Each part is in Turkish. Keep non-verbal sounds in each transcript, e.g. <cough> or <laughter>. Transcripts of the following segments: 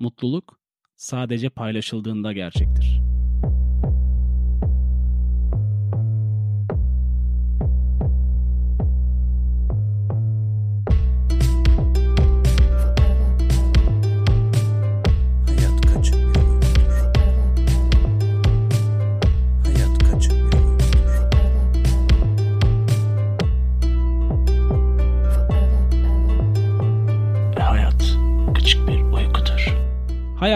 mutluluk sadece paylaşıldığında gerçektir.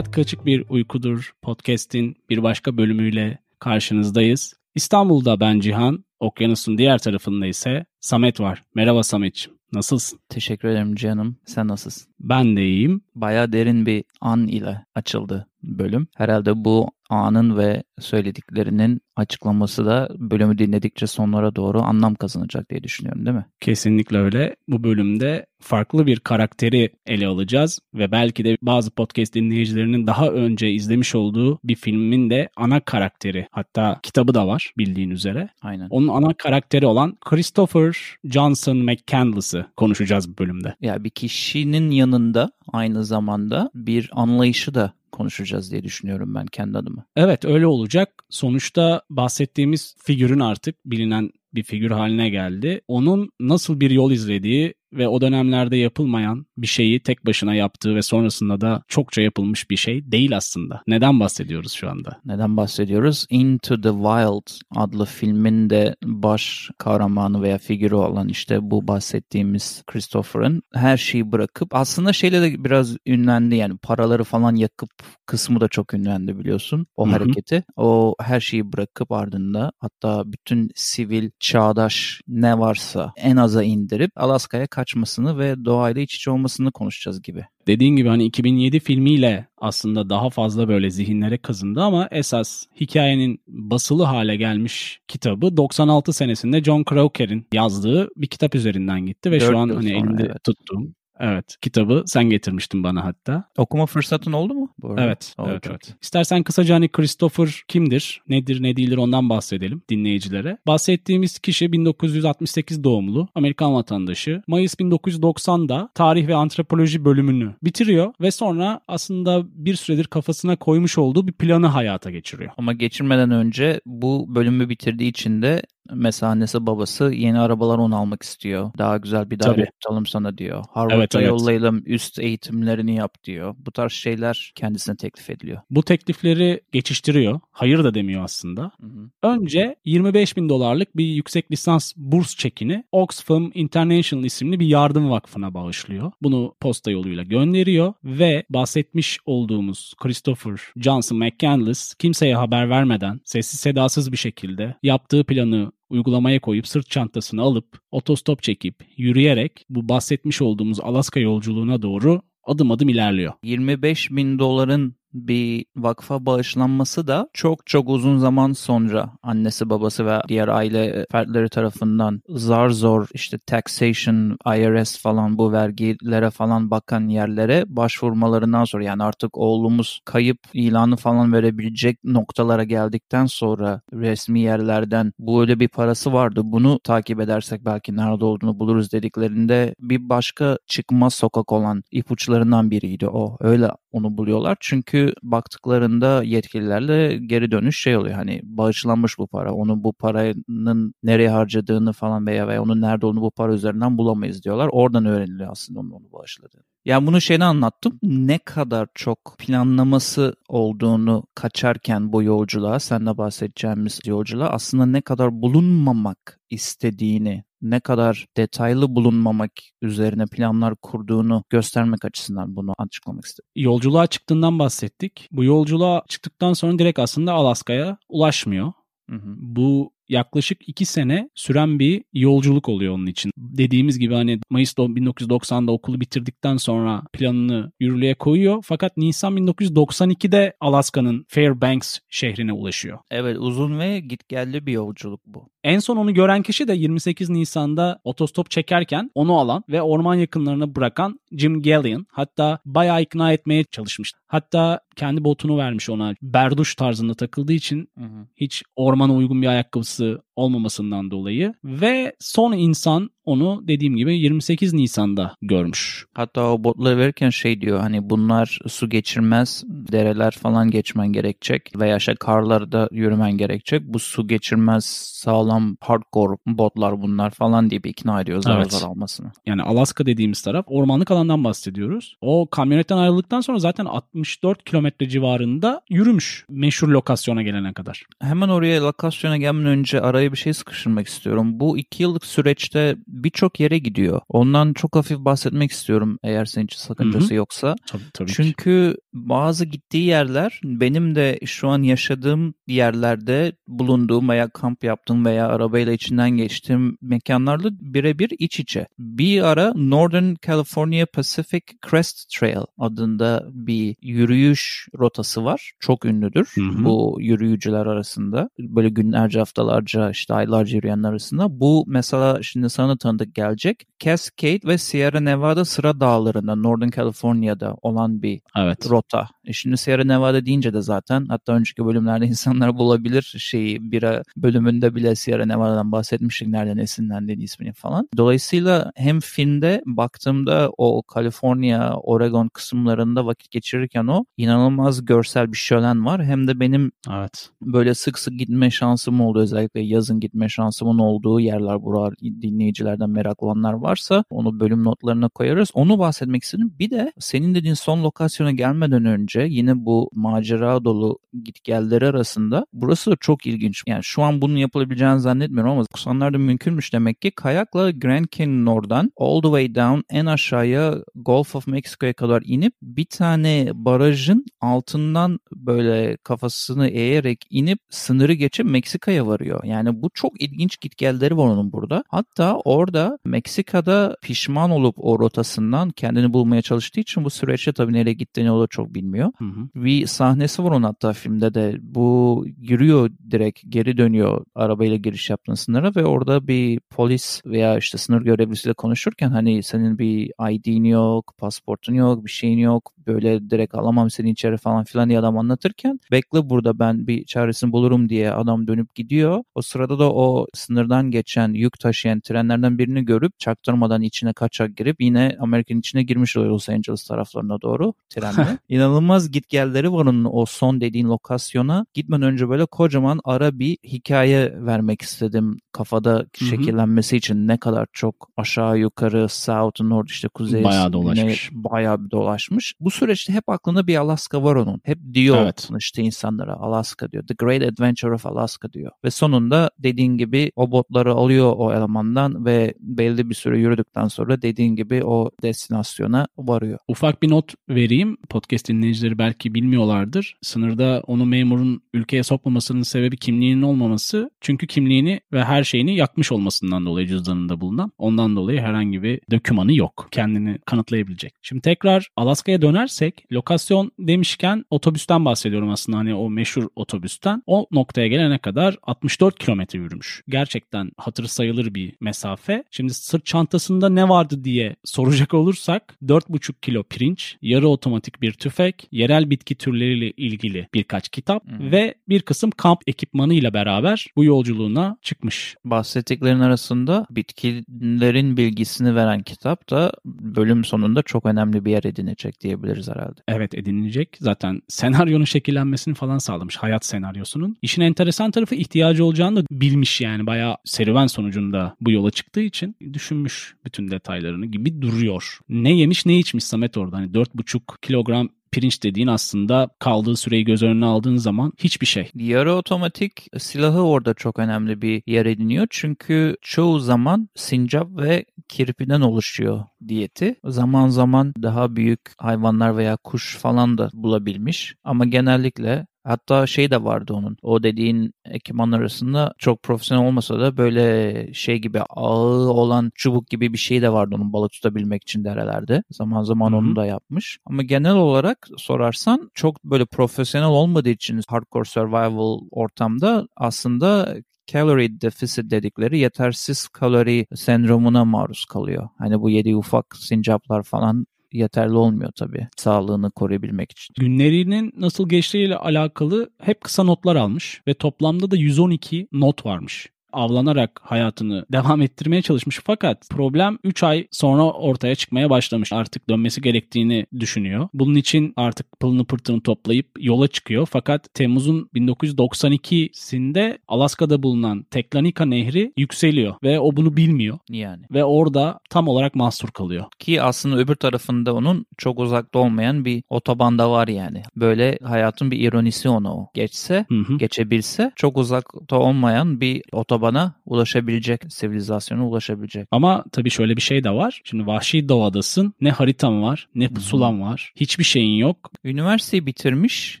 Hayat Kaçık Bir Uykudur podcast'in bir başka bölümüyle karşınızdayız. İstanbul'da ben Cihan, okyanusun diğer tarafında ise Samet var. Merhaba Samet'ciğim, nasılsın? Teşekkür ederim canım. Sen nasılsın? Ben de iyiyim. Bayağı derin bir an ile açıldı bölüm. Herhalde bu anın ve söylediklerinin açıklaması da bölümü dinledikçe sonlara doğru anlam kazanacak diye düşünüyorum değil mi? Kesinlikle öyle. Bu bölümde farklı bir karakteri ele alacağız ve belki de bazı podcast dinleyicilerinin daha önce izlemiş olduğu bir filmin de ana karakteri hatta kitabı da var bildiğin üzere. Aynen. Onun ana karakteri olan Christopher Johnson McCandless'ı konuşacağız bu bölümde. Ya bir kişinin yanında aynı zamanda bir anlayışı da konuşacağız diye düşünüyorum ben kendi adıma. Evet öyle olacak. Sonuçta bahsettiğimiz figürün artık bilinen bir figür haline geldi. Onun nasıl bir yol izlediği ve o dönemlerde yapılmayan bir şeyi tek başına yaptığı ve sonrasında da çokça yapılmış bir şey değil aslında. Neden bahsediyoruz şu anda? Neden bahsediyoruz? Into the Wild adlı filmin de baş kahramanı veya figürü olan işte bu bahsettiğimiz Christopher'ın her şeyi bırakıp aslında şeyle de biraz ünlendi yani paraları falan yakıp kısmı da çok ünlendi biliyorsun o hareketi. O her şeyi bırakıp ardında hatta bütün sivil çağdaş ne varsa en aza indirip Alaska'ya kaçmasını ve doğayla iç içe olmasını konuşacağız gibi. Dediğin gibi hani 2007 filmiyle aslında daha fazla böyle zihinlere kazındı ama esas hikayenin basılı hale gelmiş kitabı 96 senesinde John Croker'in yazdığı bir kitap üzerinden gitti ve şu an hani sonra, elimde evet. tuttuğum Evet, kitabı sen getirmiştin bana hatta. Okuma fırsatın oldu mu? Bu arada? Evet, Oldu, evet, evet. İstersen kısaca hani Christopher kimdir, nedir, ne değildir ondan bahsedelim dinleyicilere. Bahsettiğimiz kişi 1968 doğumlu, Amerikan vatandaşı. Mayıs 1990'da tarih ve antropoloji bölümünü bitiriyor ve sonra aslında bir süredir kafasına koymuş olduğu bir planı hayata geçiriyor. Ama geçirmeden önce bu bölümü bitirdiği için de mesela annesi babası yeni arabalar onu almak istiyor. Daha güzel bir daire Tabii. tutalım sana diyor. Harvard'a Evet, evet. yollayalım üst eğitimlerini yap diyor. Bu tarz şeyler kendisine teklif ediliyor. Bu teklifleri geçiştiriyor. Hayır da demiyor aslında. Hı hı. Önce 25 bin dolarlık bir yüksek lisans burs çekini Oxfam International isimli bir yardım vakfına bağışlıyor. Bunu posta yoluyla gönderiyor ve bahsetmiş olduğumuz Christopher Johnson McCandless kimseye haber vermeden sessiz sedasız bir şekilde yaptığı planı uygulamaya koyup sırt çantasını alıp otostop çekip yürüyerek bu bahsetmiş olduğumuz Alaska yolculuğuna doğru adım adım ilerliyor. 25 bin doların bir vakfa bağışlanması da çok çok uzun zaman sonra annesi babası ve diğer aile fertleri tarafından zar zor işte taxation, IRS falan bu vergilere falan bakan yerlere başvurmalarından sonra yani artık oğlumuz kayıp ilanı falan verebilecek noktalara geldikten sonra resmi yerlerden bu öyle bir parası vardı bunu takip edersek belki nerede olduğunu buluruz dediklerinde bir başka çıkmaz sokak olan ipuçlarından biriydi o. Öyle onu buluyorlar. Çünkü baktıklarında yetkililerle geri dönüş şey oluyor. Hani bağışlanmış bu para. Onu bu paranın nereye harcadığını falan veya, veya onun nerede olduğunu bu para üzerinden bulamayız diyorlar. Oradan öğreniliyor aslında onun onu bağışladığını. Yani bunu şeyden anlattım. Ne kadar çok planlaması olduğunu kaçarken bu yolculuğa, senle bahsedeceğimiz yolculuğa aslında ne kadar bulunmamak istediğini, ne kadar detaylı bulunmamak üzerine planlar kurduğunu göstermek açısından bunu açıklamak istedim. Yolculuğa çıktığından bahsettik. Bu yolculuğa çıktıktan sonra direkt aslında Alaska'ya ulaşmıyor. Hı hı. Bu yaklaşık iki sene süren bir yolculuk oluyor onun için. Dediğimiz gibi hani Mayıs 1990'da okulu bitirdikten sonra planını yürürlüğe koyuyor. Fakat Nisan 1992'de Alaska'nın Fairbanks şehrine ulaşıyor. Evet uzun ve gitgelli bir yolculuk bu. En son onu gören kişi de 28 Nisan'da otostop çekerken onu alan ve orman yakınlarına bırakan Jim Gallion. Hatta bayağı ikna etmeye çalışmış. Hatta kendi botunu vermiş ona. Berduş tarzında takıldığı için hiç ormana uygun bir ayakkabısı olmamasından dolayı ve son insan onu dediğim gibi 28 Nisan'da görmüş. Hatta o botları verirken şey diyor hani bunlar su geçirmez dereler falan geçmen gerekecek veya işte karlarda yürümen gerekecek. Bu su geçirmez sağlam hardcore botlar bunlar falan diye bir ikna ediyor zar Evet. zar almasını. Yani Alaska dediğimiz taraf ormanlık alandan bahsediyoruz. O kamyonetten ayrıldıktan sonra zaten 64 kilometre civarında yürümüş meşhur lokasyona gelene kadar. Hemen oraya lokasyona gelmeden önce araya bir şey sıkıştırmak istiyorum. Bu iki yıllık süreçte birçok yere gidiyor. Ondan çok hafif bahsetmek istiyorum eğer senin için sakıncası yoksa. Tabii, tabii ki. Bazı gittiği yerler benim de şu an yaşadığım yerlerde bulunduğum veya kamp yaptığım veya arabayla içinden geçtiğim mekanlarla birebir iç içe. Bir ara Northern California Pacific Crest Trail adında bir yürüyüş rotası var. Çok ünlüdür Hı hı. bu yürüyücüler arasında. Böyle günlerce, haftalarca, işte aylarca yürüyenler arasında. Bu mesela şimdi sana tanıdık gelecek. Cascade ve Sierra Nevada sıra dağlarında Northern California'da olan bir Evet. rota. E şimdi Sierra Nevada deyince de zaten hatta önceki bölümlerde <laughs> insanlar bulabilir şeyi bira bölümünde bile Sierra Nevada'dan bahsetmiştik nereden esinlendiğini ismini falan. Dolayısıyla hem filmde baktığımda o California, Oregon kısımlarında vakit geçirirken o inanılmaz görsel bir şölen var. Hem de benim Evet. böyle sık sık gitme şansım oldu. Özellikle yazın gitme şansımın olduğu yerler buralar dinleyicilerden merak olanlar varsa onu bölüm notlarına koyarız. Onu bahsetmek istedim. Bir de senin dediğin son lokasyona gelmeden önce yine bu macera dolu gitgelleri arasında burası da çok ilginç. Yani şu an bunun yapılabileceğini zannetmiyorum ama 90'larda mümkünmüş demek ki. Kayakla Grand Canyon oradan all the way down en aşağıya Gulf of Mexico'ya kadar inip bir tane barajın altından böyle kafasını eğerek inip sınırı geçip Meksika'ya varıyor. Yani bu çok ilginç gitgelleri var onun burada. Hatta orada Meksika'da pişman olup o rotasından kendini bulmaya çalıştığı için bu süreçte tabii nereye gittiğini o da çok bilmiyor. Hı hı. Bir sahnesi var onun hatta filmde de. Bu yürüyor direkt geri dönüyor arabayla giriş yaptığın sınıra ve orada bir polis veya işte sınır görevlisiyle konuşurken hani senin bir ID'in yok, pasportun yok, bir şeyin yok. Böyle direkt alamam seni içeri falan filan diye adam anlatırken bekle burada ben bir çaresini bulurum diye adam dönüp gidiyor. O sırada da o sınırdan geçen yük taşıyan trenlerden birini görüp çaktırmadan içine kaçak girip yine Amerika'nın içine girmiş oluyor Los Angeles taraflarına doğru trenle. <laughs> İnanılmaz gitgelleri var onun o son dediğin lokasyona. Gitmeden önce böyle kocaman ara bir hikaye vermek istedim kafada hı. şekillenmesi için ne kadar çok aşağı yukarı south north işte kuzey Bayağı dolaşmış. bayağı bir dolaşmış. Bu süreçte hep aklında bir Alaska var onun. Hep diyor Evet. işte insanlara Alaska diyor. The Great Adventure of Alaska diyor. Ve sonunda dediğin gibi o botları alıyor o elemandan ve belli bir süre yürüdükten sonra dediğin gibi o destinasyona varıyor. Ufak bir not vereyim. Podcast dinleyicileri belki bilmiyorlardır. Sınırda onu memurun ülkeye sokmamasının sebebi kimliğinin olmaması. Çünkü kimliğini ve her şeyini yakmış olmasından dolayı cüzdanında bulunan. Ondan dolayı herhangi bir dokümanı yok. Kendini kanıtlayabilecek. Şimdi tekrar Alaska'ya dönersek lokasyon demişken otobüsten bahsediyorum aslında hani o meşhur otobüsten. O noktaya gelene kadar 64 kilometre yürümüş. Gerçekten hatırı sayılır bir mesafe. Şimdi sırt çantasında ne vardı diye soracak olursak 4,5 kilo pirinç, yarı otomatik bir tüfek, yerel bitki türleriyle ilgili birkaç kitap Hı. ve bir kısım kamp ekipmanıyla beraber bu yolculuğuna çıkmış. Bahsettiklerin arasında bitkilerin bilgisini veren kitap da bölüm sonunda çok önemli bir yer edinecek diyebiliriz herhalde. Evet edinilecek. Zaten senaryonun şekillenmesini falan sağlamış. Hayat senaryosunun. İşin enteresan tarafı ihtiyacı olacağını da bilmiş yani. Bayağı serüven sonucunda bu yola çıktığı için düşünmüş bütün detaylarını gibi duruyor. Ne yemiş ne içmiş Samet orada. Hani 4,5 kilogram pirinç dediğin aslında kaldığı süreyi göz önüne aldığın zaman hiçbir şey. Yarı otomatik silahı orada çok önemli bir yer ediniyor. Çünkü çoğu zaman sincap ve kirpiden oluşuyor diyeti. Zaman zaman daha büyük hayvanlar veya kuş falan da bulabilmiş. Ama genellikle Hatta şey de vardı onun. O dediğin ekipmanlar arasında çok profesyonel olmasa da böyle şey gibi ağı olan çubuk gibi bir şey de vardı onun balık tutabilmek için derelerde. Zaman zaman Hı hı. onu da yapmış. Ama genel olarak sorarsan çok böyle profesyonel olmadığı için hardcore survival ortamda aslında calorie deficit dedikleri yetersiz kalori sendromuna maruz kalıyor. Hani bu yediği ufak sincaplar falan yeterli olmuyor tabii sağlığını koruyabilmek için. Günlerinin nasıl geçtiğiyle alakalı hep kısa notlar almış ve toplamda da 112 not varmış avlanarak hayatını devam ettirmeye çalışmış fakat problem 3 ay sonra ortaya çıkmaya başlamış. Artık dönmesi gerektiğini düşünüyor. Bunun için artık pılını pırtını toplayıp yola çıkıyor fakat Temmuz'un 1992'sinde Alaska'da bulunan Teklanika Nehri yükseliyor ve o bunu bilmiyor Yani ve orada tam olarak mahsur kalıyor. ki aslında öbür tarafında onun çok uzakta olmayan bir otobanda var yani. Böyle hayatın bir ironisi ona o. Geçse Hı hı. geçebilse çok uzakta olmayan bir otobana ulaşabilecek, sivilizasyona ulaşabilecek. Ama tabii şöyle bir şey de var. Şimdi vahşi doğadasın. Ne haritan var, ne pusulan var. Hiçbir şeyin yok. Üniversiteyi bitirmiş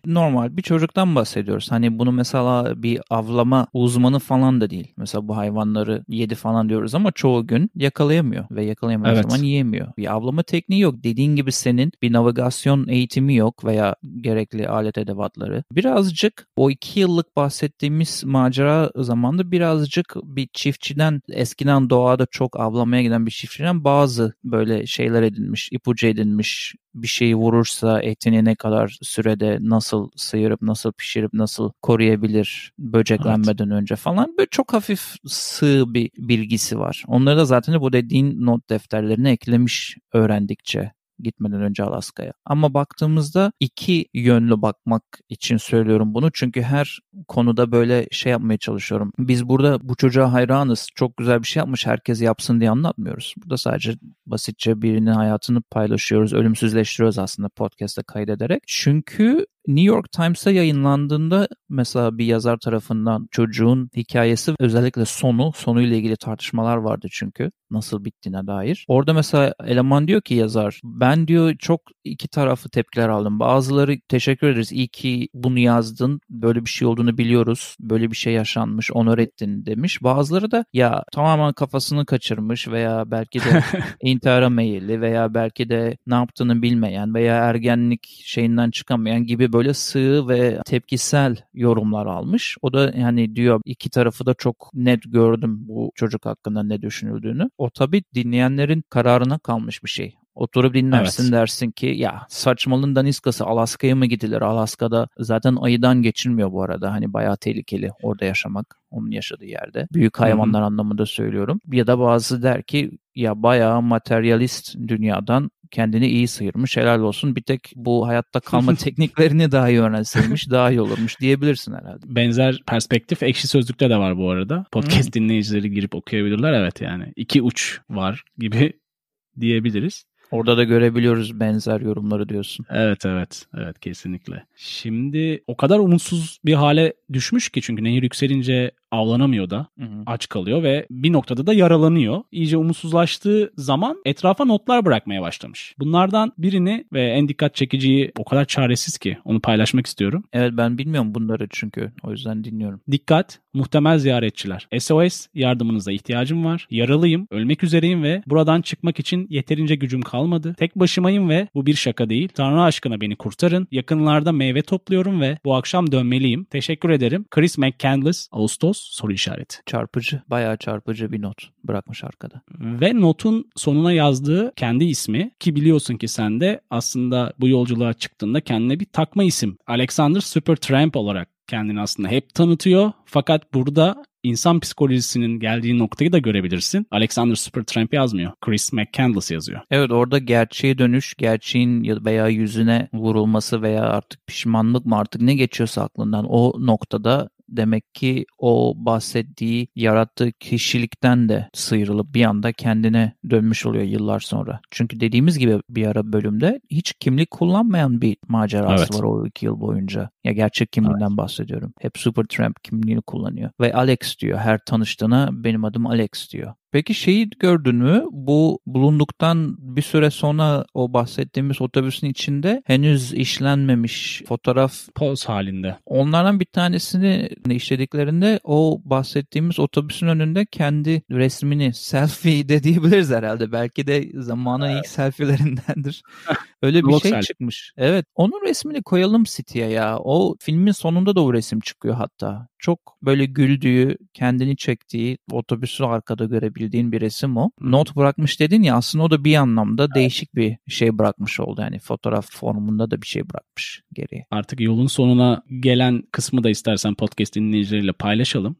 normal bir çocuktan bahsediyoruz. Hani bunu mesela bir avlama uzmanı falan da değil. Mesela bu hayvanları yedi falan diyoruz ama çoğu gün yakalayamıyor ve yakalayamadığı Evet. zaman yiyemiyor. Bir avlama tekniği yok. Dediğin gibi senin bir navigasyon eğitimi yok veya gerekli alet edevatları. Birazcık o iki yıllık bahsettiğimiz macera zamanında birazcık bir çiftçiden eskiden doğada çok avlamaya giden bir çiftçiden bazı böyle şeyler edinmiş, ipucu edinmiş. Bir şeyi vurursa etini ne kadar sürede nasıl sıyırıp nasıl pişirip nasıl koruyabilir böceklenmeden önce falan. Böyle çok hafif sığ bir bilgisi var. Onları da zaten bu dediğin not defterlerine eklemiş öğrendikçe gitmeden önce Alaska'ya. Ama baktığımızda iki yönlü bakmak için söylüyorum bunu. Çünkü her konuda böyle şey yapmaya çalışıyorum. Biz burada bu çocuğa hayranız. Çok güzel bir şey yapmış. Herkes yapsın diye anlatmıyoruz. Burada sadece basitçe birinin hayatını paylaşıyoruz. Ölümsüzleştiriyoruz aslında podcast'te kaydederek. Çünkü New York Times'a yayınlandığında mesela bir yazar tarafından çocuğun hikayesi özellikle sonu, sonuyla ilgili tartışmalar vardı çünkü nasıl bittiğine dair. Orada mesela eleman diyor ki yazar ben diyor çok iki taraflı tepkiler aldım. Bazıları teşekkür ederiz iyi ki bunu yazdın böyle bir şey olduğunu biliyoruz böyle bir şey yaşanmış onur ettin demiş. Bazıları da ya tamamen kafasını kaçırmış veya belki de <laughs> intihara meyilli veya belki de ne yaptığını bilmeyen veya ergenlik şeyinden çıkamayan gibi böyle sığ ve tepkisel yorumlar almış. O da yani diyor iki tarafı da çok net gördüm bu çocuk hakkında ne düşünüldüğünü. O tabii dinleyenlerin kararına kalmış bir şey. Oturup dinlersin Evet. dersin ki ya saçmalığın daniskası Alaska'ya mı gidilir? Alaska'da zaten ayıdan geçilmiyor bu arada. Hani bayağı tehlikeli orada yaşamak. Onun yaşadığı yerde. Büyük hayvanlar anlamında söylüyorum. Ya da bazı der ki ya bayağı materyalist dünyadan kendini iyi sıyırmış helal olsun. Bir tek bu hayatta kalma <laughs> tekniklerini daha iyi öğrenseymiş daha iyi olurmuş diyebilirsin herhalde. Benzer perspektif ekşi sözlükte de var bu arada. Podcast dinleyicileri girip okuyabilirler. Evet yani iki uç var gibi <laughs> diyebiliriz. Orada da görebiliyoruz benzer yorumları diyorsun. Evet evet evet kesinlikle. Şimdi o kadar umutsuz bir hale düşmüş ki çünkü nehir yükselince avlanamıyor da Hı hı. aç kalıyor ve bir noktada da yaralanıyor. İyice umutsuzlaştığı zaman etrafa notlar bırakmaya başlamış. Bunlardan birini ve en dikkat çekiciyi o kadar çaresiz ki onu paylaşmak istiyorum. Evet ben bilmiyorum bunları çünkü o yüzden dinliyorum. Dikkat, muhtemel ziyaretçiler. SOS, yardımınıza ihtiyacım var. Yaralıyım, ölmek üzereyim ve buradan çıkmak için yeterince gücüm kalmadı. Tek başımayım ve bu bir şaka değil. Tanrı aşkına beni kurtarın. Yakınlarda meyve topluyorum ve bu akşam dönmeliyim. Teşekkür ederim. Chris McCandless, Ağustos soru işareti. Çarpıcı, bayağı çarpıcı bir not bırakmış arkada. Ve notun sonuna yazdığı kendi ismi ki biliyorsun ki sen de aslında bu yolculuğa çıktığında kendine bir takma isim. Alexander Supertramp olarak kendini aslında hep tanıtıyor. Fakat burada insan psikolojisinin geldiği noktayı da görebilirsin. Alexander Supertramp yazmıyor. Chris McCandless yazıyor. Evet orada gerçeğe dönüş, gerçeğin ya- veya yüzüne vurulması veya artık pişmanlık mı artık ne geçiyorsa aklından o noktada demek ki o bahsettiği yarattığı kişilikten de sıyrılıp bir anda kendine dönmüş oluyor yıllar sonra. Çünkü dediğimiz gibi bir ara bölümde hiç kimlik kullanmayan bir macerası Evet. var o iki yıl boyunca. Ya gerçek kimliğinden bahsediyorum. Hep Supertramp kimliğini kullanıyor. Ve Alex diyor her tanıştığına benim adım Alex diyor. Peki şeyi gördün mü? Bu bulunduktan bir süre sonra o bahsettiğimiz otobüsün içinde henüz işlenmemiş fotoğraf Poz halinde. Onlardan bir tanesini işlediklerinde o bahsettiğimiz otobüsün önünde kendi resmini selfie de diyebiliriz herhalde. Belki de zamanın ilk selfielerindendir. <laughs> Öyle bir Vlog şey selfie. çıkmış. Evet. Onun resmini koyalım siteye ya. O filmin sonunda da o resim çıkıyor hatta. Çok böyle güldüğü, kendini çektiği, otobüsü arkada görebildiğin bir resim o. Not bırakmış dedin ya aslında o da bir anlamda değişik bir şey bırakmış oldu. Yani fotoğraf formunda da bir şey bırakmış geriye. Artık yolun sonuna gelen kısmı da istersen podcast dinleyicileriyle paylaşalım.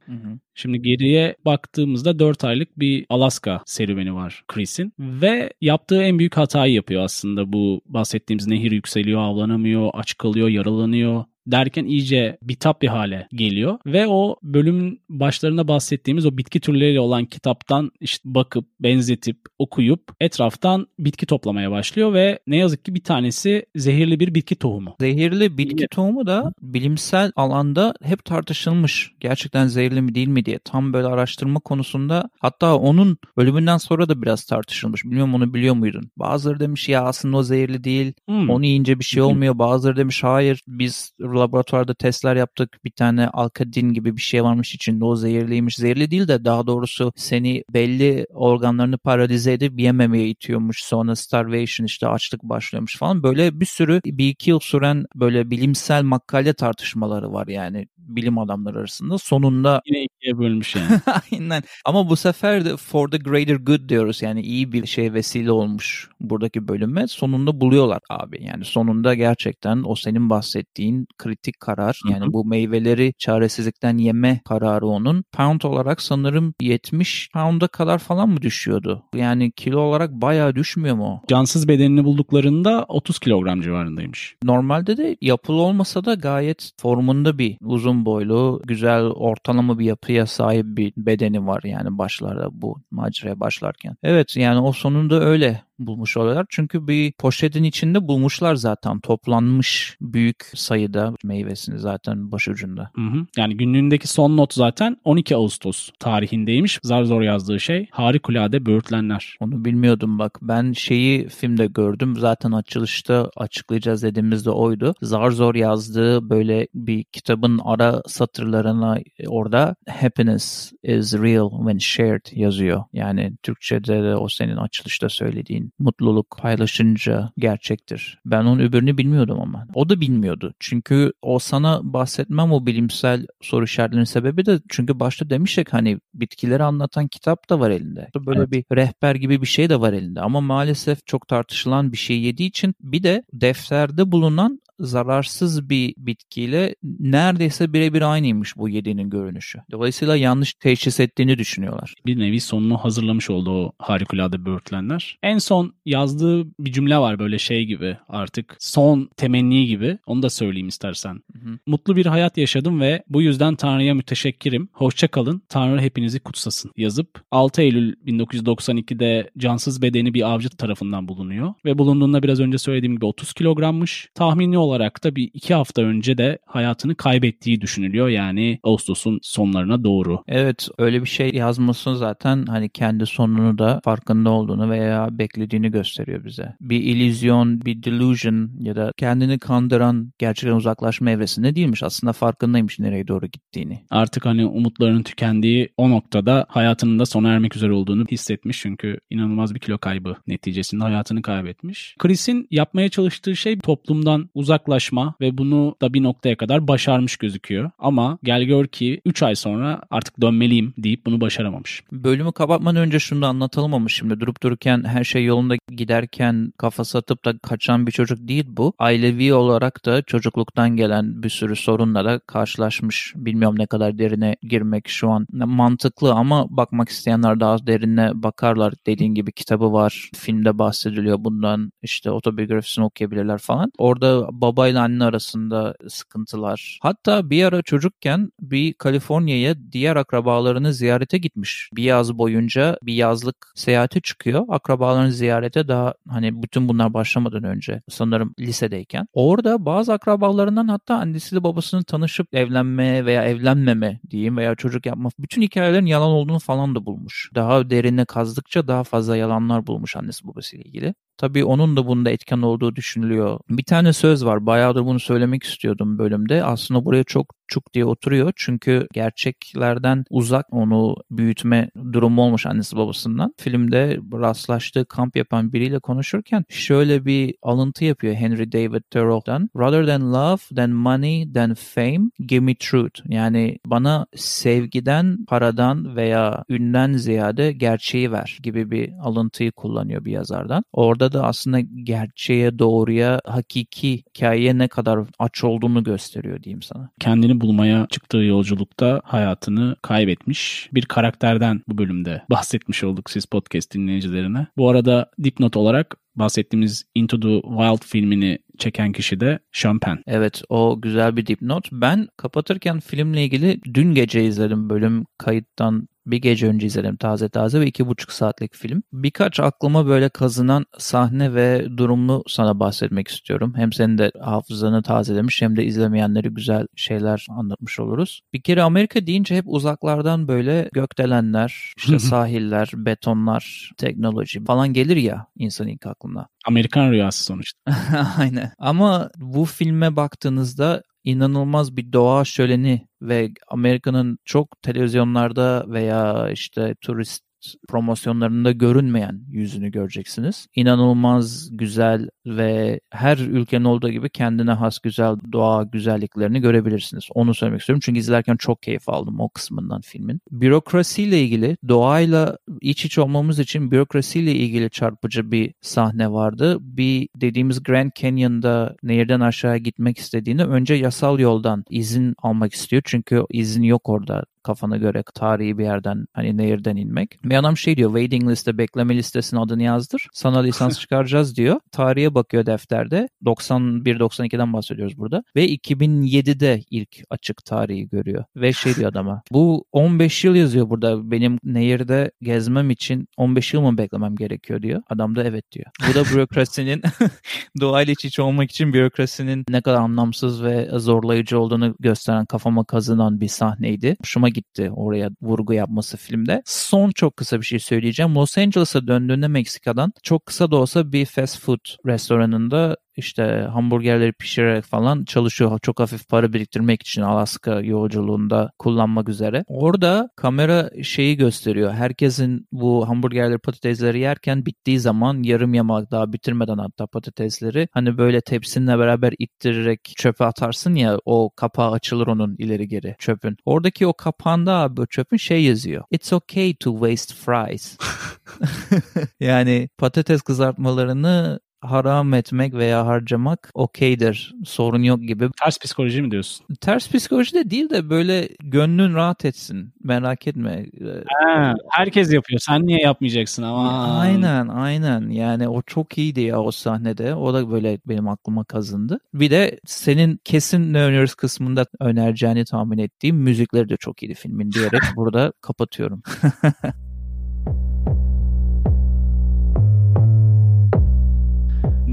Şimdi geriye baktığımızda 4 aylık bir Alaska serüveni var Chris'in ve yaptığı en büyük hatayı yapıyor aslında bu bahsettiğimiz nehir yükseliyor, avlanamıyor, aç kalıyor, yaralanıyor derken iyice bitap bir hale geliyor ve o bölümün başlarında bahsettiğimiz o bitki türleriyle olan kitaptan işte bakıp benzetip okuyup etraftan bitki toplamaya başlıyor ve ne yazık ki bir tanesi zehirli bir bitki tohumu. Zehirli bitki tohumu da bilimsel alanda hep tartışılmış. Gerçekten zehirli mi değil mi diye. Tam böyle araştırma konusunda hatta onun bölümünden sonra da biraz tartışılmış. Bilmiyorum onu biliyor muydun? Bazıları demiş ya aslında o zehirli değil. Hmm. Onu yiyince bir şey olmuyor. Bazıları demiş hayır biz laboratuvarda testler yaptık. Bir tane alkadin gibi bir şey varmış içinde o zehirliymiş. Zehirli değil de daha doğrusu seni belli organlarını paralize edip yememeye itiyormuş. Sonra starvation işte açlık başlıyormuş falan. Böyle bir sürü bir iki yıl süren böyle bilimsel makale tartışmaları var yani bilim adamları arasında. Sonunda <laughs> Yine ikiye bölmüş yani. <laughs> Aynen. Ama bu sefer de for the greater good diyoruz. Yani iyi bir şey vesile olmuş buradaki bölüme. Sonunda buluyorlar abi. Yani sonunda gerçekten o senin bahsettiğin kritik karar. Hı hı. Yani bu meyveleri çaresizlikten yeme kararı onun. Pound olarak sanırım 70 pound'a kadar falan mı düşüyordu? Yani kilo olarak bayağı düşmüyor mu? Cansız bedenini bulduklarında 30 kilogram civarındaymış. Normalde de yapılı olmasa da gayet formunda bir uzun boylu, güzel ortalama bir yapıya sahip bir bedeni var yani başlarda bu maceraya başlarken. Evet yani o sonunda öyle bulmuş oluyorlar. Çünkü bir poşetin içinde bulmuşlar zaten toplanmış büyük sayıda meyvesini zaten başucunda. Hı hı. Yani günlüğündeki son not zaten 12 Ağustos tarihindeymiş. Zar zor yazdığı şey harikulade böğürtlenler. Onu bilmiyordum bak. Ben şeyi filmde gördüm. Zaten açılışta açıklayacağız dediğimizde oydu. Zar zor yazdığı böyle bir kitabın ara satırlarına e, orada happiness is real when shared yazıyor. Yani Türkçe'de de o senin açılışta söylediğin mutluluk paylaşınca gerçektir. Ben onun öbürünü bilmiyordum ama. O da bilmiyordu. Çünkü o sana bahsetmem o bilimsel soru işaretlerinin sebebi de çünkü başta demiştik hani bitkileri anlatan kitap da var elinde. Böyle Evet. bir rehber gibi bir şey de var elinde ama maalesef çok tartışılan bir şey yediği için bir de defterde bulunan zararsız bir bitkiyle neredeyse birebir aynıymış bu yediğinin görünüşü. Dolayısıyla yanlış teşhis ettiğini düşünüyorlar. Bir nevi sonunu hazırlamış oldu o harikulade böğürtlenler. En son yazdığı bir cümle var böyle şey gibi artık son temenni gibi. Onu da söyleyeyim istersen. Hı hı. Mutlu bir hayat yaşadım ve bu yüzden Tanrı'ya müteşekkirim. Hoşça kalın. Tanrı hepinizi kutsasın yazıp 6 Eylül 1992'de cansız bedeni bir avcı tarafından bulunuyor. Ve bulunduğunda biraz önce söylediğim gibi 30 kilogrammış. Tahmini olarak da bir iki hafta önce de hayatını kaybettiği düşünülüyor. Yani Ağustos'un sonlarına doğru. Evet öyle bir şey yazması zaten hani kendi sonunu da farkında olduğunu veya beklediğini gösteriyor bize. Bir illüzyon, bir delusion ya da kendini kandıran gerçekten uzaklaşma evresinde değilmiş. Aslında farkındaymış nereye doğru gittiğini. Artık hani umutlarının tükendiği o noktada hayatının da sona ermek üzere olduğunu hissetmiş. Çünkü inanılmaz bir kilo kaybı neticesinde hayatını kaybetmiş. Chris'in yapmaya çalıştığı şey toplumdan uzaklaşma ve bunu da bir noktaya kadar başarmış gözüküyor. Ama gel gör ki 3 ay sonra artık dönmeliyim deyip bunu başaramamış. Bölümü kapatmadan önce şunu da anlatalım ama şimdi durup dururken her şey yolunda giderken kafası atıp da kaçan bir çocuk değil bu. Ailevi olarak da çocukluktan gelen bir sürü sorunla da karşılaşmış. Bilmiyorum ne kadar derine girmek şu an mantıklı ama bakmak isteyenler daha derine bakarlar. Dediğin gibi kitabı var. Filmde bahsediliyor bundan. işte otobiyografisini okuyabilirler falan. Orada babayla anne arasında sıkıntılar. Hatta bir ara çocukken bir Kaliforniya'ya diğer akrabalarını ziyarete gitmiş. Bir yaz boyunca bir yazlık seyahate çıkıyor. Akrabalarını ziyarete daha hani bütün bunlar başlamadan önce sanırım lisedeyken. Orada bazı akrabalarından hatta annesiyle babasının tanışıp evlenme veya evlenmeme diyeyim veya çocuk yapma bütün hikayelerin yalan olduğunu falan da bulmuş. Daha derine kazdıkça daha fazla yalanlar bulmuş annesi babasıyla ilgili. Tabii onun da bunda etken olduğu düşünülüyor. Bir tane söz var. Bayağıdır bunu söylemek istiyordum bölümde. Aslında buraya çok çuk diye oturuyor. Çünkü gerçeklerden uzak onu büyütme durumu olmuş annesi babasından. Filmde rastlaştığı kamp yapan biriyle konuşurken şöyle bir alıntı yapıyor Henry David Thoreau'dan. Rather than love, than money, than fame, give me truth. Yani bana sevgiden, paradan veya ünden ziyade gerçeği ver gibi bir alıntıyı kullanıyor bir yazardan. Orada da aslında gerçeğe, doğruya, hakiki hikayeye ne kadar aç olduğunu gösteriyor diyeyim sana. Kendini bulmaya çıktığı yolculukta hayatını kaybetmiş bir karakterden bu bölümde bahsetmiş olduk siz podcast dinleyicilerine. Bu arada dipnot olarak bahsettiğimiz Into the Wild filmini çeken kişi de Sean Penn. Evet o güzel bir dipnot. Ben kapatırken filmle ilgili dün gece izledim bölüm kayıttan bir gece önce izledim taze taze ve iki buçuk saatlik film. Birkaç aklıma böyle kazınan sahne ve durumlu sana bahsetmek istiyorum. Hem senin de hafızanı tazelemiş hem de izlemeyenleri güzel şeyler anlatmış oluruz. Bir kere Amerika deyince hep uzaklardan böyle gökdelenler, işte <laughs> sahiller, betonlar, teknoloji falan gelir ya insan ilk aklına. Amerikan rüyası sonuçta. <laughs> Aynen. Ama bu filme baktığınızda inanılmaz bir doğa şöleni ve Amerika'nın çok televizyonlarda veya işte turist promosyonlarında görünmeyen yüzünü göreceksiniz. İnanılmaz güzel ve her ülkenin olduğu gibi kendine has güzel doğa güzelliklerini görebilirsiniz. Onu söylemek istiyorum çünkü izlerken çok keyif aldım o kısmından filmin. Bürokrasiyle ilgili doğayla iç içe olmamız için bürokrasiyle ilgili çarpıcı bir sahne vardı. Bir dediğimiz Grand Canyon'da nehirden aşağı gitmek istediğini önce yasal yoldan izin almak istiyor. Çünkü izin yok orada kafana göre tarihi bir yerden hani nehirden inmek. Bir adam şey diyor waiting liste bekleme listesinin adını yazdır. Sana lisans <laughs> çıkaracağız diyor. Tarihe bakıyor defterde. 91-92'den bahsediyoruz burada. Ve 2007'de ilk açık tarihi görüyor. Ve şey diyor adama. Bu 15 yıl yazıyor burada. Benim nehirde gezmem için 15 yıl mı beklemem gerekiyor diyor. Adam da evet diyor. Bu da bürokrasinin <laughs> doğayla iç içe olmak için bürokrasinin ne kadar anlamsız ve zorlayıcı olduğunu gösteren kafama kazınan bir sahneydi. Hoşuma gitti oraya vurgu yapması filmde. Son çok kısa bir şey söyleyeceğim. Los Angeles'a döndüğünde Meksika'dan çok kısa da olsa bir fast food restoranında işte hamburgerleri pişirerek falan çalışıyor. Çok hafif para biriktirmek için Alaska yolculuğunda kullanmak üzere. Orada kamera şeyi gösteriyor. Herkesin bu hamburgerleri patatesleri yerken bittiği zaman yarım yamak daha bitirmeden hatta patatesleri hani böyle tepsinle beraber ittirerek çöpe atarsın ya o kapağı açılır onun ileri geri çöpün. Oradaki o kapağında abi çöpün şey yazıyor. It's okay to waste fries. <laughs> <laughs> yani patates kızartmalarını haram etmek veya harcamak okeydir. Sorun yok gibi. Ters psikoloji mi diyorsun? Ters psikoloji de değil de böyle gönlün rahat etsin. Merak etme. Ha, herkes yapıyor. Sen niye yapmayacaksın ama? Aynen aynen. Yani o çok iyiydi ya o sahnede. O da böyle benim aklıma kazındı. Bir de senin kesin ne öneriyoruz kısmında önereceğini tahmin ettiğim müzikleri de çok iyiydi filmin diyerek <laughs> burada kapatıyorum. <laughs>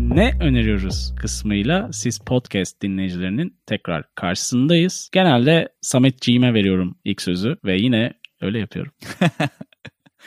ne öneriyoruz kısmıyla siz podcast dinleyicilerinin tekrar karşısındayız. Genelde Sametciğime veriyorum ilk sözü ve yine öyle yapıyorum. <laughs>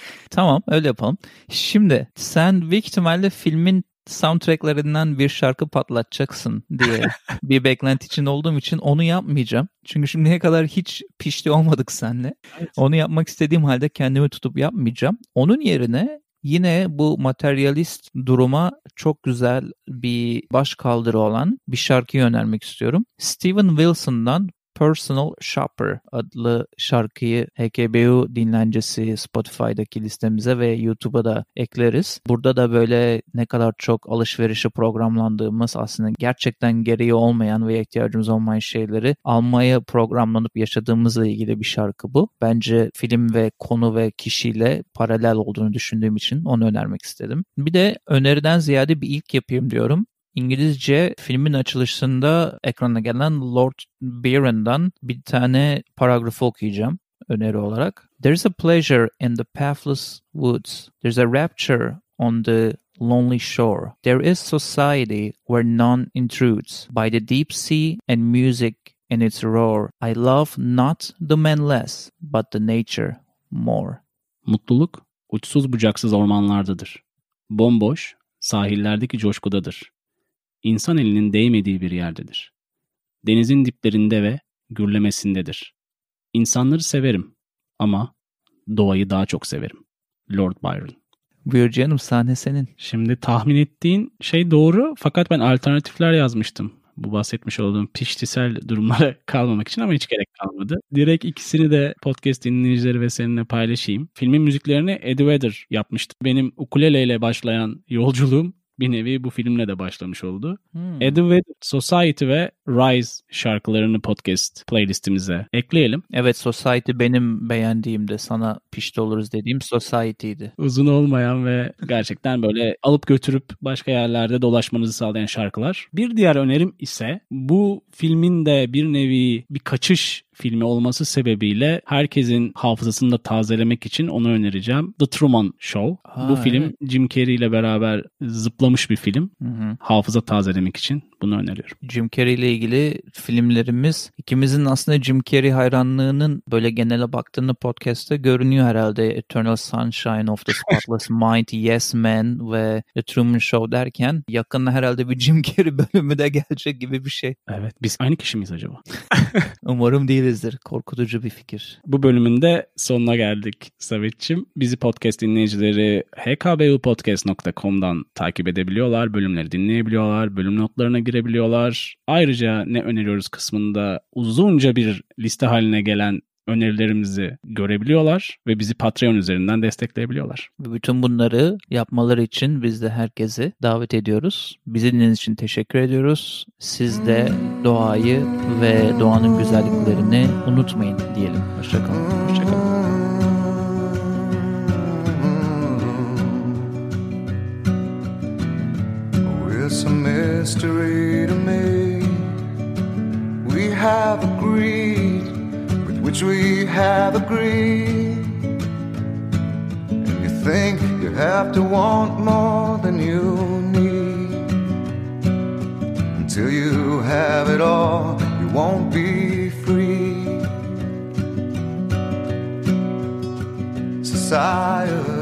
<laughs> tamam öyle yapalım. Şimdi sen büyük ihtimalle filmin soundtracklerinden bir şarkı patlatacaksın diye <laughs> bir beklenti için olduğum için onu yapmayacağım. Çünkü şimdiye kadar hiç pişti olmadık seninle. Evet. Onu yapmak istediğim halde kendimi tutup yapmayacağım. Onun yerine Yine bu materyalist duruma çok güzel bir baş kaldırı olan bir şarkıyı önermek istiyorum. Steven Wilson'dan Personal Shopper adlı şarkıyı HKBU dinlencesi Spotify'daki listemize ve YouTube'a da ekleriz. Burada da böyle ne kadar çok alışverişi programlandığımız aslında gerçekten gereği olmayan ve ihtiyacımız olmayan şeyleri almaya programlanıp yaşadığımızla ilgili bir şarkı bu. Bence film ve konu ve kişiyle paralel olduğunu düşündüğüm için onu önermek istedim. Bir de öneriden ziyade bir ilk yapayım diyorum. İngilizce filmin açılışında ekrana gelen Lord Byron'dan bir tane paragrafı okuyacağım öneri olarak. There's a pleasure in the pathless woods. There's a rapture on the lonely shore. There is society where none intrudes. By the deep sea and music in its roar. I love not the man less, but the nature more. Mutluluk uçsuz bucaksız ormanlardadır. Bomboş, sahillerdeki coşkudadır. İnsan elinin değmediği bir yerdedir. Denizin diplerinde ve gürlemesindedir. İnsanları severim ama doğayı daha çok severim. Lord Byron. Buyur canım sahne senin. Şimdi tahmin ettiğin şey doğru fakat ben alternatifler yazmıştım. Bu bahsetmiş olduğum piştisel durumlara <laughs> kalmamak için ama hiç gerek kalmadı. Direkt ikisini de podcast dinleyicileri ve seninle paylaşayım. Filmin müziklerini Eddie Vedder yapmıştı. Benim ukuleleyle başlayan yolculuğum bir nevi bu filmle de başlamış oldu. Hmm. Vedder, Society ve Rise şarkılarını podcast playlistimize ekleyelim. Evet Society benim beğendiğimde sana pişti oluruz dediğim Society'ydi. uzun olmayan ve gerçekten böyle alıp götürüp başka yerlerde dolaşmanızı sağlayan şarkılar. Bir diğer önerim ise bu filmin de bir nevi bir kaçış filmi olması sebebiyle herkesin hafızasını da tazelemek için onu önereceğim. The Truman Show. Ha, bu film evet. Jim Carrey ile beraber zıplamış bir film. Hı hı. Hafıza tazelemek için bunu öneriyorum. Jim Carrey ile ilgili filmlerimiz ikimizin aslında Jim Carrey hayranlığının böyle genele baktığında podcast'te görünüyor herhalde. Eternal Sunshine of the Spotless <laughs> Mind, Yes Man ve The Truman Show derken yakında herhalde bir Jim Carrey <laughs> bölümü de gelecek gibi bir şey. Evet biz aynı kişi miyiz acaba? <laughs> Umarım değilizdir. Korkutucu bir fikir. Bu bölümün de sonuna geldik Samet'çim. Bizi podcast dinleyicileri hkbupodcast.com'dan takip edebiliyorlar. Bölümleri dinleyebiliyorlar. Bölüm notlarına girebiliyorlar. Ayrıca ne öneriyoruz kısmında uzunca bir liste haline gelen önerilerimizi görebiliyorlar ve bizi Patreon üzerinden destekleyebiliyorlar. Ve bütün bunları yapmaları için biz de herkesi davet ediyoruz. Bizi dinlediğiniz için teşekkür ediyoruz. Siz de doğayı ve doğanın güzelliklerini unutmayın diyelim. Hoşçakalın. Hoşçakalın. İt's a mystery to me. We have agreed which we have agreed. And you think you have to want more than you need. Until you have it all, you won't be free. Society